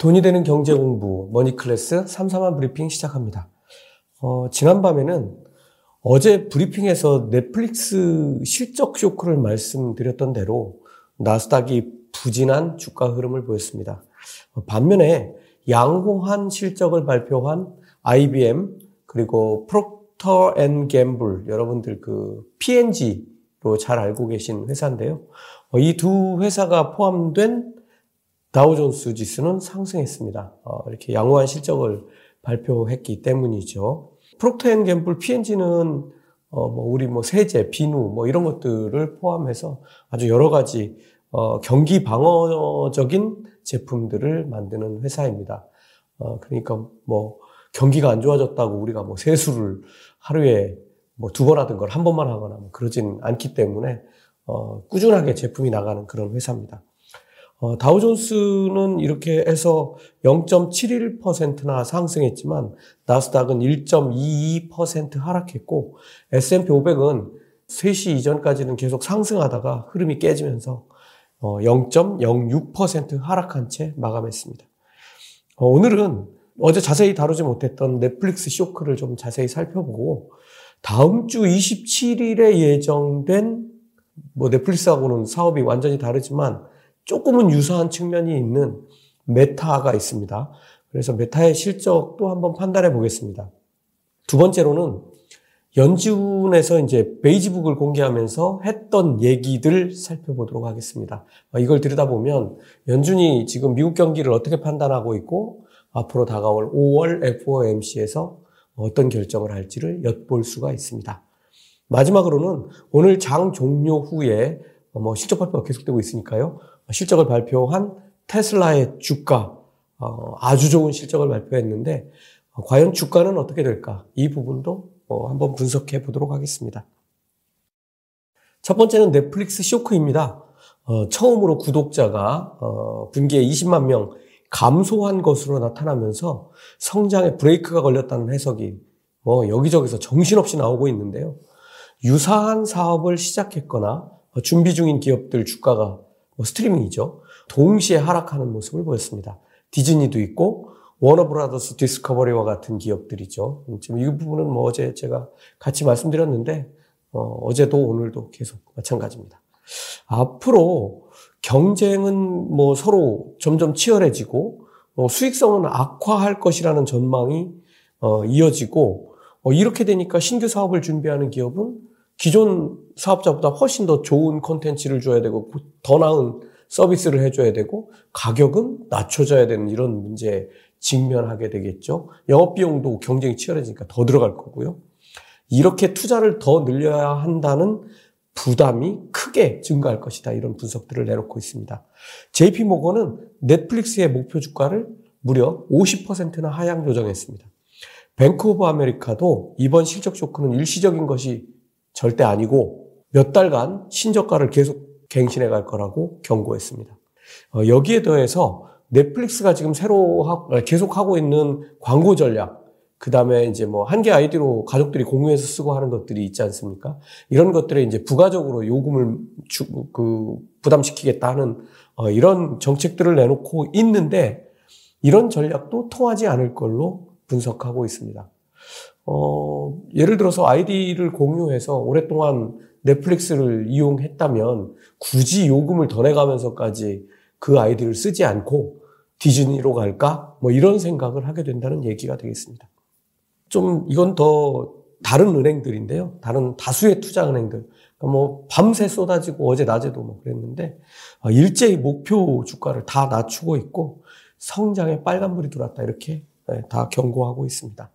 돈이 되는 경제 공부 머니 클래스 삼삼한 브리핑 시작합니다. 어, 지난밤에는 어제 브리핑에서 넷플릭스 실적 쇼크를 말씀드렸던 대로 나스닥이 부진한 주가 흐름을 보였습니다. 어, 반면에 양호한 실적을 발표한 IBM 그리고 프록터 앤 갬블 여러분들 그 P&G로 잘 알고 계신 회사인데요. 어, 이두 회사가 포함된 다우존스 지수는 상승했습니다. 어, 이렇게 양호한 실적을 발표했기 때문이죠. 프록터 갬블 P&G는 어, 뭐 우리 뭐 세제, 비누 뭐 이런 것들을 포함해서 아주 여러 가지 어, 경기 방어적인 제품들을 만드는 회사입니다. 어, 그러니까 뭐 경기가 안 좋아졌다고 우리가 뭐 세수를 하루에 뭐 두 번 하던 걸 한 번만 하거나 뭐 그러진 않기 때문에 어, 꾸준하게 제품이 나가는 그런 회사입니다. 어, 다우존스는 이렇게 해서 0.71%나 상승했지만 나스닥은 1.22% 하락했고 S&P 500은 3시 이전까지는 계속 상승하다가 흐름이 깨지면서 어, 0.06% 하락한 채 마감했습니다. 어, 오늘은 어제 자세히 다루지 못했던 넷플릭스 쇼크를 좀 자세히 살펴보고 다음 주 27일에 예정된 뭐 넷플릭스하고는 사업이 완전히 다르지만 조금은 유사한 측면이 있는 메타가 있습니다. 그래서 메타의 실적도 한번 판단해 보겠습니다. 두 번째로는 연준에서 이제 베이지북을 공개하면서 했던 얘기들 살펴보도록 하겠습니다. 이걸 들여다보면 연준이 지금 미국 경기를 어떻게 판단하고 있고 앞으로 다가올 5월 FOMC에서 어떤 결정을 할지를 엿볼 수가 있습니다. 마지막으로는 오늘 장 종료 후에 뭐 실적 발표가 계속되고 있으니까요. 실적을 발표한 테슬라의 주가 어, 아주 좋은 실적을 발표했는데 어, 과연 주가는 어떻게 될까? 이 부분도 어, 한번 분석해 보도록 하겠습니다. 첫 번째는 넷플릭스 쇼크입니다. 처음으로 구독자가 분기에 20만 명 감소한 것으로 나타나면서 성장에 브레이크가 걸렸다는 해석이 뭐 여기저기서 정신없이 나오고 있는데요. 유사한 사업을 시작했거나 준비 중인 기업들 주가가 뭐 스트리밍이죠. 동시에 하락하는 모습을 보였습니다. 디즈니도 있고 워너브라더스 디스커버리와 같은 기업들이죠. 지금 이 부분은 뭐 어제 제가 같이 말씀드렸는데 어, 제도 오늘도 계속 마찬가지입니다. 앞으로 경쟁은 뭐 서로 점점 치열해지고 어, 수익성은 악화할 것이라는 전망이 어, 이어지고 어, 이렇게 되니까 신규 사업을 준비하는 기업은 기존 사업자보다 훨씬 더 좋은 콘텐츠를 줘야 되고 더 나은 서비스를 해줘야 되고 가격은 낮춰져야 되는 이런 문제에 직면하게 되겠죠. 영업 비용도 경쟁이 치열해지니까 더 들어갈 거고요. 이렇게 투자를 더 늘려야 한다는 부담이 크게 증가할 것이다. 이런 분석들을 내놓고 있습니다. JP 모건은 넷플릭스의 목표 주가를 무려 50%나 하향 조정했습니다. 뱅크 오브 아메리카도 이번 실적 쇼크는 일시적인 것이 절대 아니고 몇 달간 신저가를 계속 갱신해 갈 거라고 경고했습니다. 어, 여기에 더해서 넷플릭스가 지금 새로 하, 어, 계속 하고 있는 광고 전략, 그 다음에 이제 뭐 한 개 아이디로 가족들이 공유해서 쓰고 하는 것들이 있지 않습니까? 이런 것들에 이제 부가적으로 요금을 주, 그 부담시키겠다 하는 어, 이런 정책들을 내놓고 있는데 이런 전략도 통하지 않을 걸로 분석하고 있습니다. 어, 예를 들어서 아이디를 공유해서 오랫동안 넷플릭스를 이용했다면 굳이 요금을 더 내가면서까지 그 아이디를 쓰지 않고 디즈니로 갈까? 뭐 이런 생각을 하게 된다는 얘기가 되겠습니다. 좀 이건 더 다른 은행들인데요. 다른 다수의 투자 은행들. 그러니까 뭐 밤새 쏟아지고 어제 낮에도 뭐 그랬는데 어, 일제히 목표 주가를 다 낮추고 있고 성장에 빨간불이 들어왔다 이렇게 네, 다 경고하고 있습니다.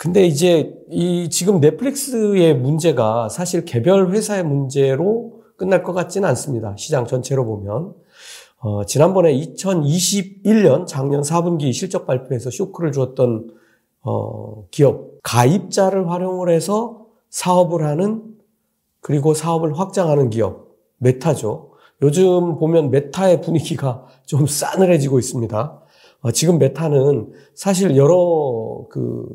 근데 이제 이 지금 넷플릭스의 문제가 사실 개별 회사의 문제로 끝날 것 같지는 않습니다. 시장 전체로 보면. 어, 지난번에 2021년 작년 4분기 실적 발표에서 쇼크를 주었던 어, 기업 가입자를 활용을 해서 사업을 하는 그리고 사업을 확장하는 기업 메타죠. 요즘 보면 메타의 분위기가 좀 싸늘해지고 있습니다. 어, 지금 메타는 사실 여러 그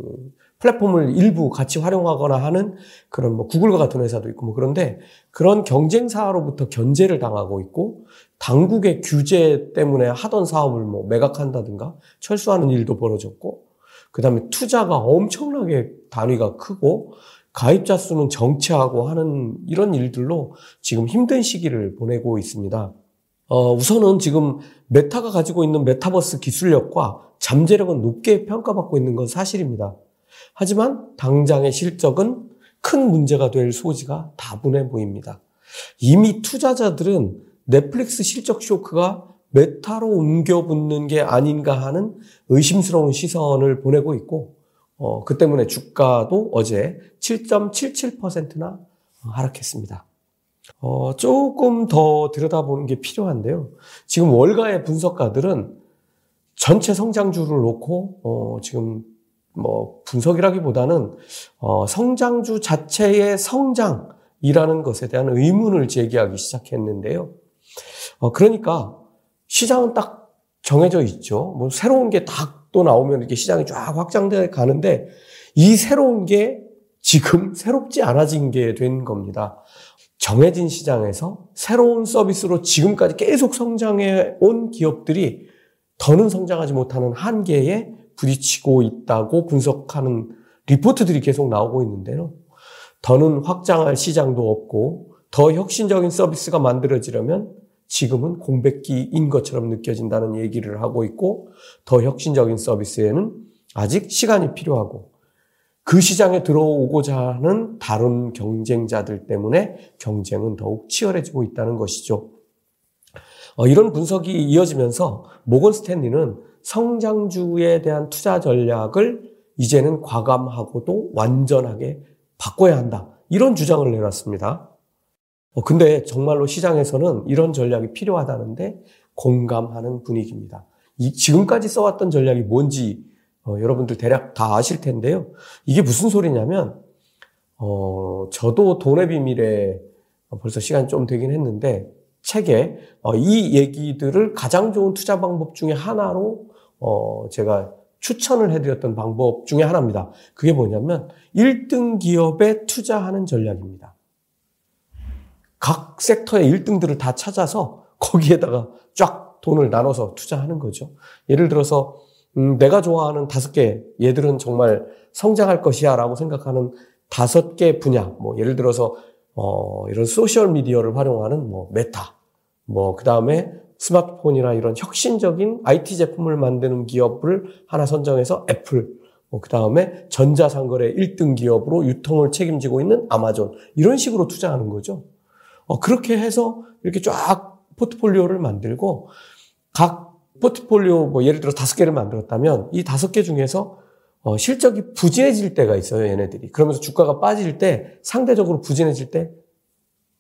플랫폼을 일부 같이 활용하거나 하는 그런 뭐 구글과 같은 회사도 있고 뭐 그런데 그런 경쟁사로부터 견제를 당하고 있고 당국의 규제 때문에 하던 사업을 뭐 매각한다든가 철수하는 일도 벌어졌고 그다음에 투자가 엄청나게 단위가 크고 가입자 수는 정체하고 하는 이런 일들로 지금 힘든 시기를 보내고 있습니다. 어, 우선은 지금 메타가 가지고 있는 메타버스 기술력과 잠재력은 높게 평가받고 있는 건 사실입니다. 하지만 당장의 실적은 큰 문제가 될 소지가 다분해 보입니다. 이미 투자자들은 넷플릭스 실적 쇼크가 메타로 옮겨 붙는 게 아닌가 하는 의심스러운 시선을 보내고 있고, 어, 그 때문에 주가도 어제 7.77%나 하락했습니다. 어, 조금 더 들여다보는 게 필요한데요. 지금 월가의 분석가들은 전체 성장주를 놓고, 어, 지금 뭐 분석이라기보다는 어, 성장주 자체의 성장이라는 것에 대한 의문을 제기하기 시작했는데요. 어, 그러니까 시장은 딱 정해져 있죠. 뭐 새로운 게딱또 나오면 이렇게 시장이 쫙 확장돼 가는데 이 새로운 게 지금 새롭지 않아진 게 된 겁니다. 정해진 시장에서 새로운 서비스로 지금까지 계속 성장해 온 기업들이 더는 성장하지 못하는 한계에 부딪히고 있다고 분석하는 리포트들이 계속 나오고 있는데요. 더는 확장할 시장도 없고 더 혁신적인 서비스가 만들어지려면 지금은 공백기인 것처럼 느껴진다는 얘기를 하고 있고 더 혁신적인 서비스에는 아직 시간이 필요하고 그 시장에 들어오고자 하는 다른 경쟁자들 때문에 경쟁은 더욱 치열해지고 있다는 것이죠. 어, 이런 분석이 이어지면서 모건 스탠리는 성장주에 대한 투자 전략을 이제는 과감하고도 완전하게 바꿔야 한다. 이런 주장을 내놨습니다. 어, 근데 정말로 시장에서는 이런 전략이 필요하다는데 공감하는 분위기입니다. 이, 지금까지 써왔던 전략이 뭔지 어, 여러분들 대략 다 아실 텐데요. 이게 무슨 소리냐면, 어, 저도 돈의 비밀에 벌써 시간이 좀 되긴 했는데, 책에 어, 이 얘기들을 가장 좋은 투자 방법 중에 하나로 어, 제가 추천을 해드렸던 방법 중에 하나입니다. 그게 뭐냐면 1등 기업에 투자하는 전략입니다. 각 섹터의 1등들을 다 찾아서 거기에다가 쫙 돈을 나눠서 투자하는 거죠. 예를 들어서 음, 내가 좋아하는 다섯 개, 얘들은 정말 성장할 것이야 라고 생각하는 다섯 개 분야, 뭐 예를 들어서 어, 이런 소셜 미디어를 활용하는 뭐 메타, 뭐 그 다음에 스마트폰이나 이런 혁신적인 IT 제품을 만드는 기업을 하나 선정해서 애플, 뭐 그 다음에 전자상거래 1등 기업으로 유통을 책임지고 있는 아마존 이런 식으로 투자하는 거죠. 어, 그렇게 해서 이렇게 쫙 포트폴리오를 만들고 각 포트폴리오 뭐 예를 들어 다섯 개를 만들었다면 이 다섯 개 중에서 어, 실적이 부진해질 때가 있어요, 얘네들이. 그러면서 주가가 빠질 때 상대적으로 부진해질 때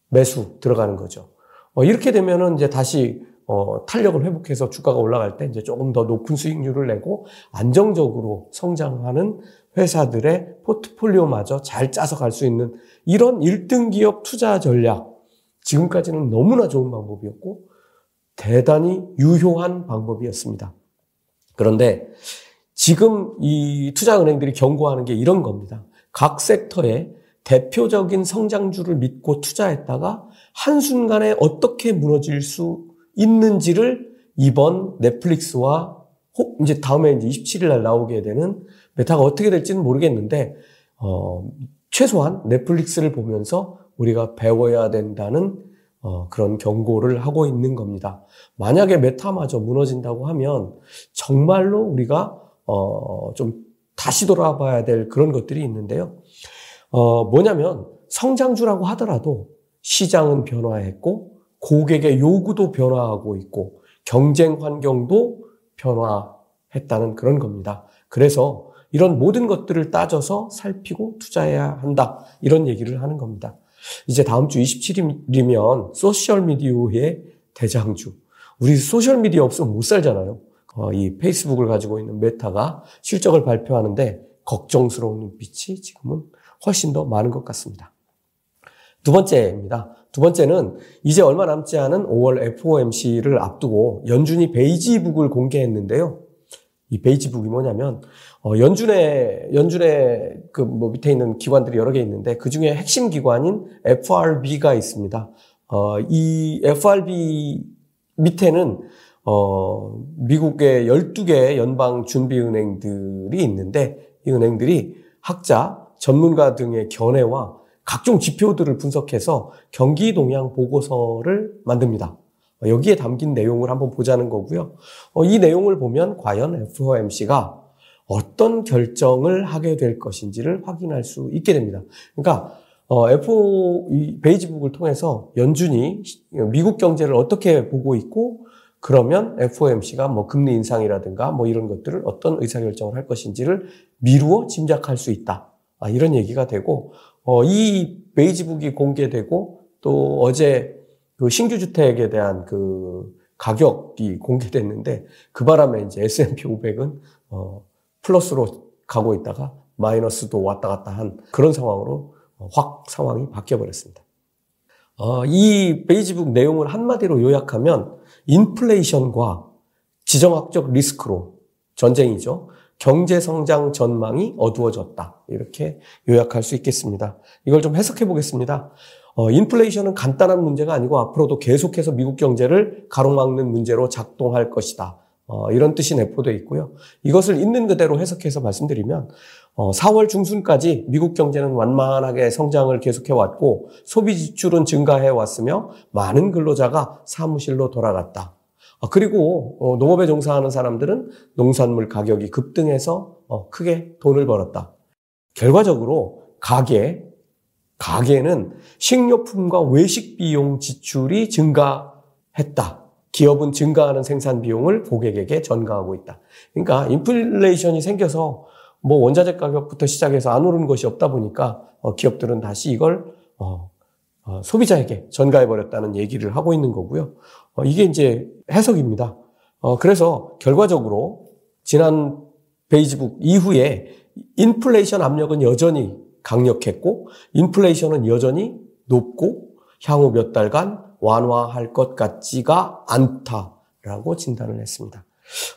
매수 들어가는 거죠. 어, 이렇게 되면은 이제 다시 어, 탄력을 회복해서 주가가 올라갈 때 이제 조금 더 높은 수익률을 내고 안정적으로 성장하는 회사들의 포트폴리오마저 잘 짜서 갈 수 있는 이런 1등 기업 투자 전략. 지금까지는 너무나 좋은 방법이었고 대단히 유효한 방법이었습니다. 그런데 지금 이 투자은행들이 경고하는 게 이런 겁니다. 각 섹터에 대표적인 성장주를 믿고 투자했다가 한순간에 어떻게 무너질 수 있는지를 이번 넷플릭스와 혹 이제 다음에 이제 27일 날 나오게 되는 메타가 어떻게 될지는 모르겠는데 어, 최소한 넷플릭스를 보면서 우리가 배워야 된다는 어, 그런 경고를 하고 있는 겁니다. 만약에 메타마저 무너진다고 하면 정말로 우리가 어, 좀 다시 돌아봐야 될 그런 것들이 있는데요. 어, 뭐냐면 성장주라고 하더라도 시장은 변화했고 고객의 요구도 변화하고 있고 경쟁 환경도 변화했다는 그런 겁니다. 그래서 이런 모든 것들을 따져서 살피고 투자해야 한다. 이런 얘기를 하는 겁니다. 이제 다음 주 27일이면 소셜미디어의 대장주. 우리 소셜미디어 없으면 못 살잖아요. 어, 이 페이스북을 가지고 있는 메타가 실적을 발표하는데 걱정스러운 눈빛이 지금은 훨씬 더 많은 것 같습니다. 두 번째입니다. 두 번째는 이제 얼마 남지 않은 5월 FOMC를 앞두고 연준이 베이지북을 공개했는데요. 이 베이지북이 뭐냐면 어, 연준의 연준의 그 뭐 밑에 있는 기관들이 여러 개 있는데 그 중에 핵심 기관인 FRB가 있습니다. 어, 이 FRB 밑에는 어, 미국의 12개 연방 준비 은행들이 있는데 이 은행들이 학자, 전문가 등의 견해와 각종 지표들을 분석해서 경기 동향 보고서를 만듭니다. 여기에 담긴 내용을 한번 보자는 거고요. 어, 이 내용을 보면 과연 FOMC가 어떤 결정을 하게 될 것인지를 확인할 수 있게 됩니다. 그러니까 어, FO 베이지북을 통해서 연준이 미국 경제를 어떻게 보고 있고 그러면 FOMC가 뭐 금리 인상이라든가 뭐 이런 것들을 어떤 의사결정을 할 것인지를 미루어 짐작할 수 있다. 아, 이런 얘기가 되고 어, 이 베이지북이 공개되고 또 어제 그 신규 주택에 대한 그 가격이 공개됐는데 그 바람에 이제 S&P 500은 어, 플러스로 가고 있다가 마이너스도 왔다 갔다 한 그런 상황으로 확 상황이 바뀌어 버렸습니다. 어, 이 베이지북 내용을 한마디로 요약하면 인플레이션과 지정학적 리스크로 전쟁이죠. 경제 성장 전망이 어두워졌다. 이렇게 요약할 수 있겠습니다. 이걸 좀 해석해 보겠습니다. 어, 인플레이션은 간단한 문제가 아니고 앞으로도 계속해서 미국 경제를 가로막는 문제로 작동할 것이다. 어, 이런 뜻이 내포되어 있고요. 이것을 있는 그대로 해석해서 말씀드리면 어, 4월 중순까지 미국 경제는 완만하게 성장을 계속해 왔고 소비 지출은 증가해 왔으며 많은 근로자가 사무실로 돌아갔다. 어, 그리고 어, 농업에 종사하는 사람들은 농산물 가격이 급등해서 어, 크게 돈을 벌었다. 결과적으로 가게, 가게는 식료품과 외식 비용 지출이 증가했다. 기업은 증가하는 생산 비용을 고객에게 전가하고 있다. 그러니까 인플레이션이 생겨서 뭐 원자재 가격부터 시작해서 안 오르는 것이 없다 보니까 기업들은 다시 이걸 소비자에게 전가해 버렸다는 얘기를 하고 있는 거고요. 이게 이제 해석입니다. 그래서 결과적으로 지난 베이지북 이후에 인플레이션 압력은 여전히 강력했고 인플레이션은 여전히 높고 향후 몇 달간 완화할 것 같지가 않다라고 진단을 했습니다.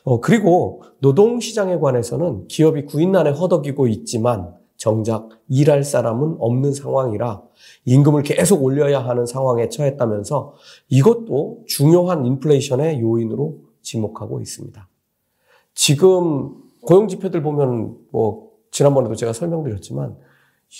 어, 그리고 노동시장에 관해서는 기업이 구인난에 허덕이고 있지만 정작 일할 사람은 없는 상황이라 임금을 계속 올려야 하는 상황에 처했다면서 이것도 중요한 인플레이션의 요인으로 지목하고 있습니다. 지금 고용 지표들 보면 뭐 지난번에도 제가 설명드렸지만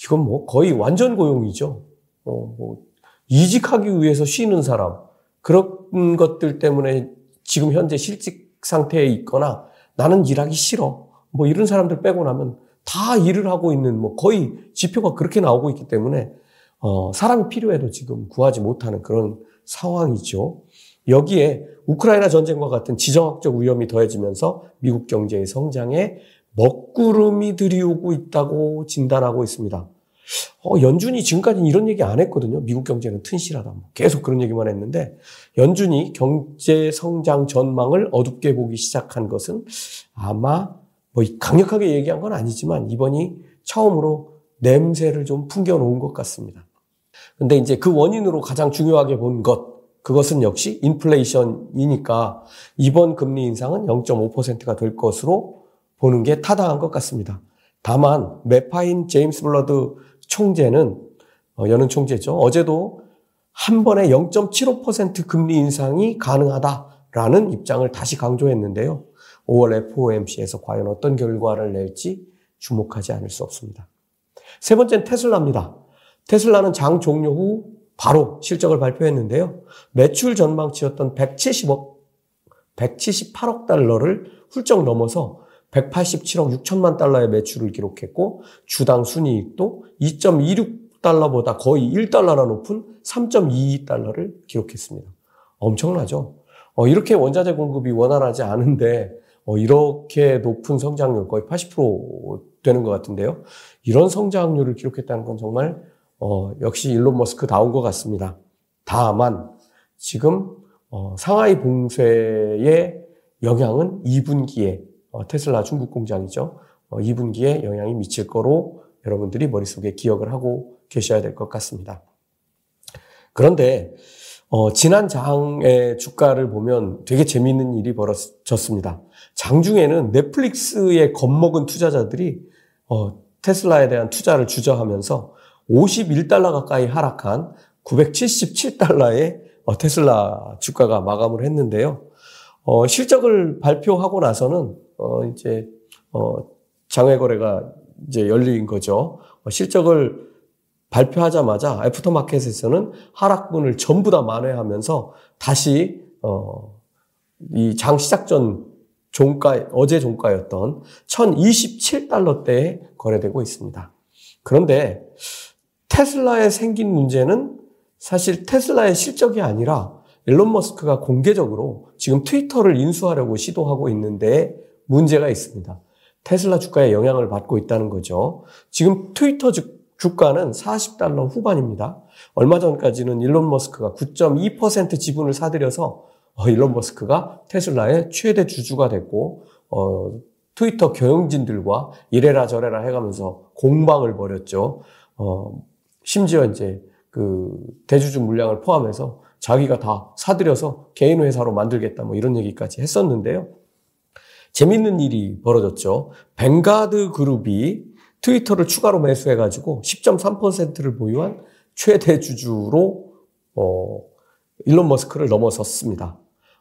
이건 뭐 거의 완전 고용이죠. 어, 뭐 이직하기 위해서 쉬는 사람 그런 것들 때문에 지금 현재 실직 상태에 있거나 나는 일하기 싫어 뭐 이런 사람들 빼고 나면 다 일을 하고 있는 뭐 거의 지표가 그렇게 나오고 있기 때문에 어, 사람이 필요해도 지금 구하지 못하는 그런 상황이죠. 여기에 우크라이나 전쟁과 같은 지정학적 위험이 더해지면서 미국 경제의 성장에 먹구름이 들이오고 있다고 진단하고 있습니다. 어, 연준이 지금까지 이런 얘기 안 했거든요. 미국 경제는 튼실하다. 뭐 계속 그런 얘기만 했는데 연준이 경제 성장 전망을 어둡게 보기 시작한 것은 아마 뭐 강력하게 얘기한 건 아니지만 이번이 처음으로 냄새를 좀 풍겨놓은 것 같습니다. 근데 이제 그 원인으로 가장 중요하게 본 것, 그것은 역시 인플레이션이니까 이번 금리 인상은 0.5%가 될 것으로 보는 게 타당한 것 같습니다. 다만 매파인 제임스 불러드 총재는 어, 연은 총재죠. 어제도 한 번에 0.75% 금리 인상이 가능하다라는 입장을 다시 강조했는데요. 5월 FOMC에서 과연 어떤 결과를 낼지 주목하지 않을 수 없습니다. 세 번째는 테슬라입니다. 테슬라는 장 종료 후 바로 실적을 발표했는데요. 매출 전망치였던 170억, 178억 달러를 훌쩍 넘어서 187억 6천만 달러의 매출을 기록했고 주당 순이익도 2.26달러보다 거의 1달러나 높은 3.22달러를 기록했습니다. 엄청나죠? 어, 이렇게 원자재 공급이 원활하지 않은데 어, 이렇게 높은 성장률 거의 80% 되는 것 같은데요. 이런 성장률을 기록했다는 건 정말 어, 역시 일론 머스크 다운 것 같습니다. 다만 지금 어, 상하이 봉쇄의 영향은 2분기에 어, 테슬라 중국 공장이죠. 2분기에 어, 영향이 미칠 거로 여러분들이 머릿속에 기억을 하고 계셔야 될 것 같습니다. 그런데 어, 지난 장의 주가를 보면 되게 재미있는 일이 벌어졌습니다. 장중에는 넷플릭스에 겁먹은 투자자들이 어, 테슬라에 대한 투자를 주저하면서 51달러 가까이 하락한 977달러의 어, 테슬라 주가가 마감을 했는데요. 어, 실적을 발표하고 나서는 어, 이제 어, 장외 거래가 이제 열린 거죠. 어, 실적을 발표하자마자 애프터마켓에서는 하락분을 전부 다 만회하면서 다시 어, 이 장 시작 전 종가 어제 종가였던 1,027달러대에 거래되고 있습니다. 그런데 테슬라에 생긴 문제는 사실 테슬라의 실적이 아니라 일론 머스크가 공개적으로 지금 트위터를 인수하려고 시도하고 있는데 문제가 있습니다. 테슬라 주가에 영향을 받고 있다는 거죠. 지금 트위터 주 가는 40달러 후반입니다. 얼마 전까지는 일론 머스크가 9.2% 지분을 사들여서 어, 일론 머스크가 테슬라의 최대 주주가 됐고 어, 트위터 경영진들과 이래라 저래라 해가면서 공방을 벌였죠. 어, 심지어 이제 그 대주주 물량을 포함해서 자기가 다 사들여서 개인 회사로 만들겠다 뭐 이런 얘기까지 했었는데요. 재밌는 일이 벌어졌죠. 뱅가드 그룹이 트위터를 추가로 매수해가지고 10.3%를 보유한 최대 주주로 어, 일론 머스크를 넘어섰습니다.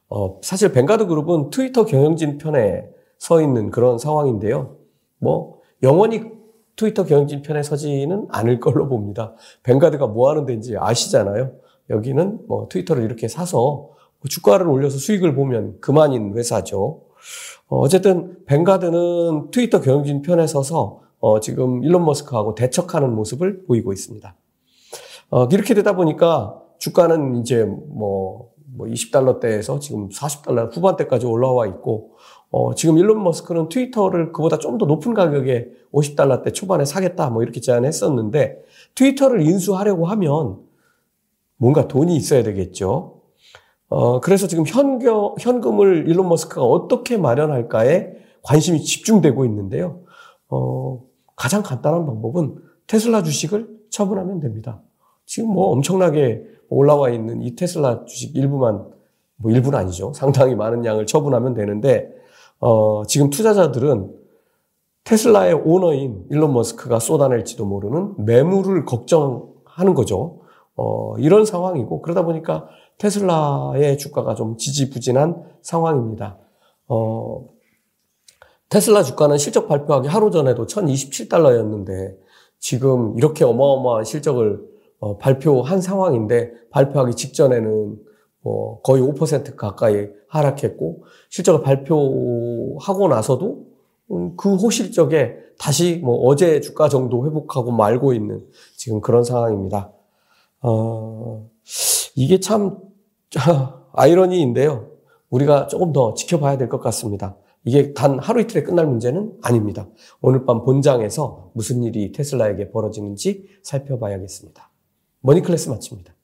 어, 사실 뱅가드 그룹은 트위터 경영진 편에 서 있는 그런 상황인데요. 뭐 영원히 트위터 경영진 편에 서지는 않을 걸로 봅니다. 뱅가드가 뭐 하는 데인지 아시잖아요. 여기는 뭐 트위터를 이렇게 사서 주가를 올려서 수익을 보면 그만인 회사죠. 어, 어쨌든 뱅가드는 트위터 경영진 편에 서서 어, 지금 일론 머스크하고 대척하는 모습을 보이고 있습니다. 어, 이렇게 되다 보니까 주가는 이제 뭐, 뭐 20달러대에서 지금 40달러 후반대까지 올라와 있고, 어, 지금 일론 머스크는 트위터를 그보다 좀 더 높은 가격에 50달러대 초반에 사겠다 뭐 이렇게 제안했었는데, 트위터를 인수하려고 하면 뭔가 돈이 있어야 되겠죠. 어, 그래서 지금 현겨, 현금을 일론 머스크가 어떻게 마련할까에 관심이 집중되고 있는데요. 어, 가장 간단한 방법은 테슬라 주식을 처분하면 됩니다. 지금 뭐 엄청나게 올라와 있는 이 테슬라 주식 일부만, 뭐 일부는 아니죠. 상당히 많은 양을 처분하면 되는데, 어, 지금 투자자들은 테슬라의 오너인 일론 머스크가 쏟아낼지도 모르는 매물을 걱정하는 거죠. 어, 이런 상황이고, 그러다 보니까 테슬라의 주가가 좀 지지부진한 상황입니다. 어, 테슬라 주가는 실적 발표하기 하루 전에도 1027달러였는데 지금 이렇게 어마어마한 실적을 어, 발표한 상황인데 발표하기 직전에는 뭐 거의 5% 가까이 하락했고 실적을 발표하고 나서도 음, 그 호실적에 다시 뭐 어제 주가 정도 회복하고 말고 있는 지금 그런 상황입니다. 어, 이게 참 아이러니인데요. 우리가 조금 더 지켜봐야 될 것 같습니다. 이게 단 하루 이틀에 끝날 문제는 아닙니다. 오늘 밤 본장에서 무슨 일이 테슬라에게 벌어지는지 살펴봐야겠습니다. 머니클래스 마칩니다.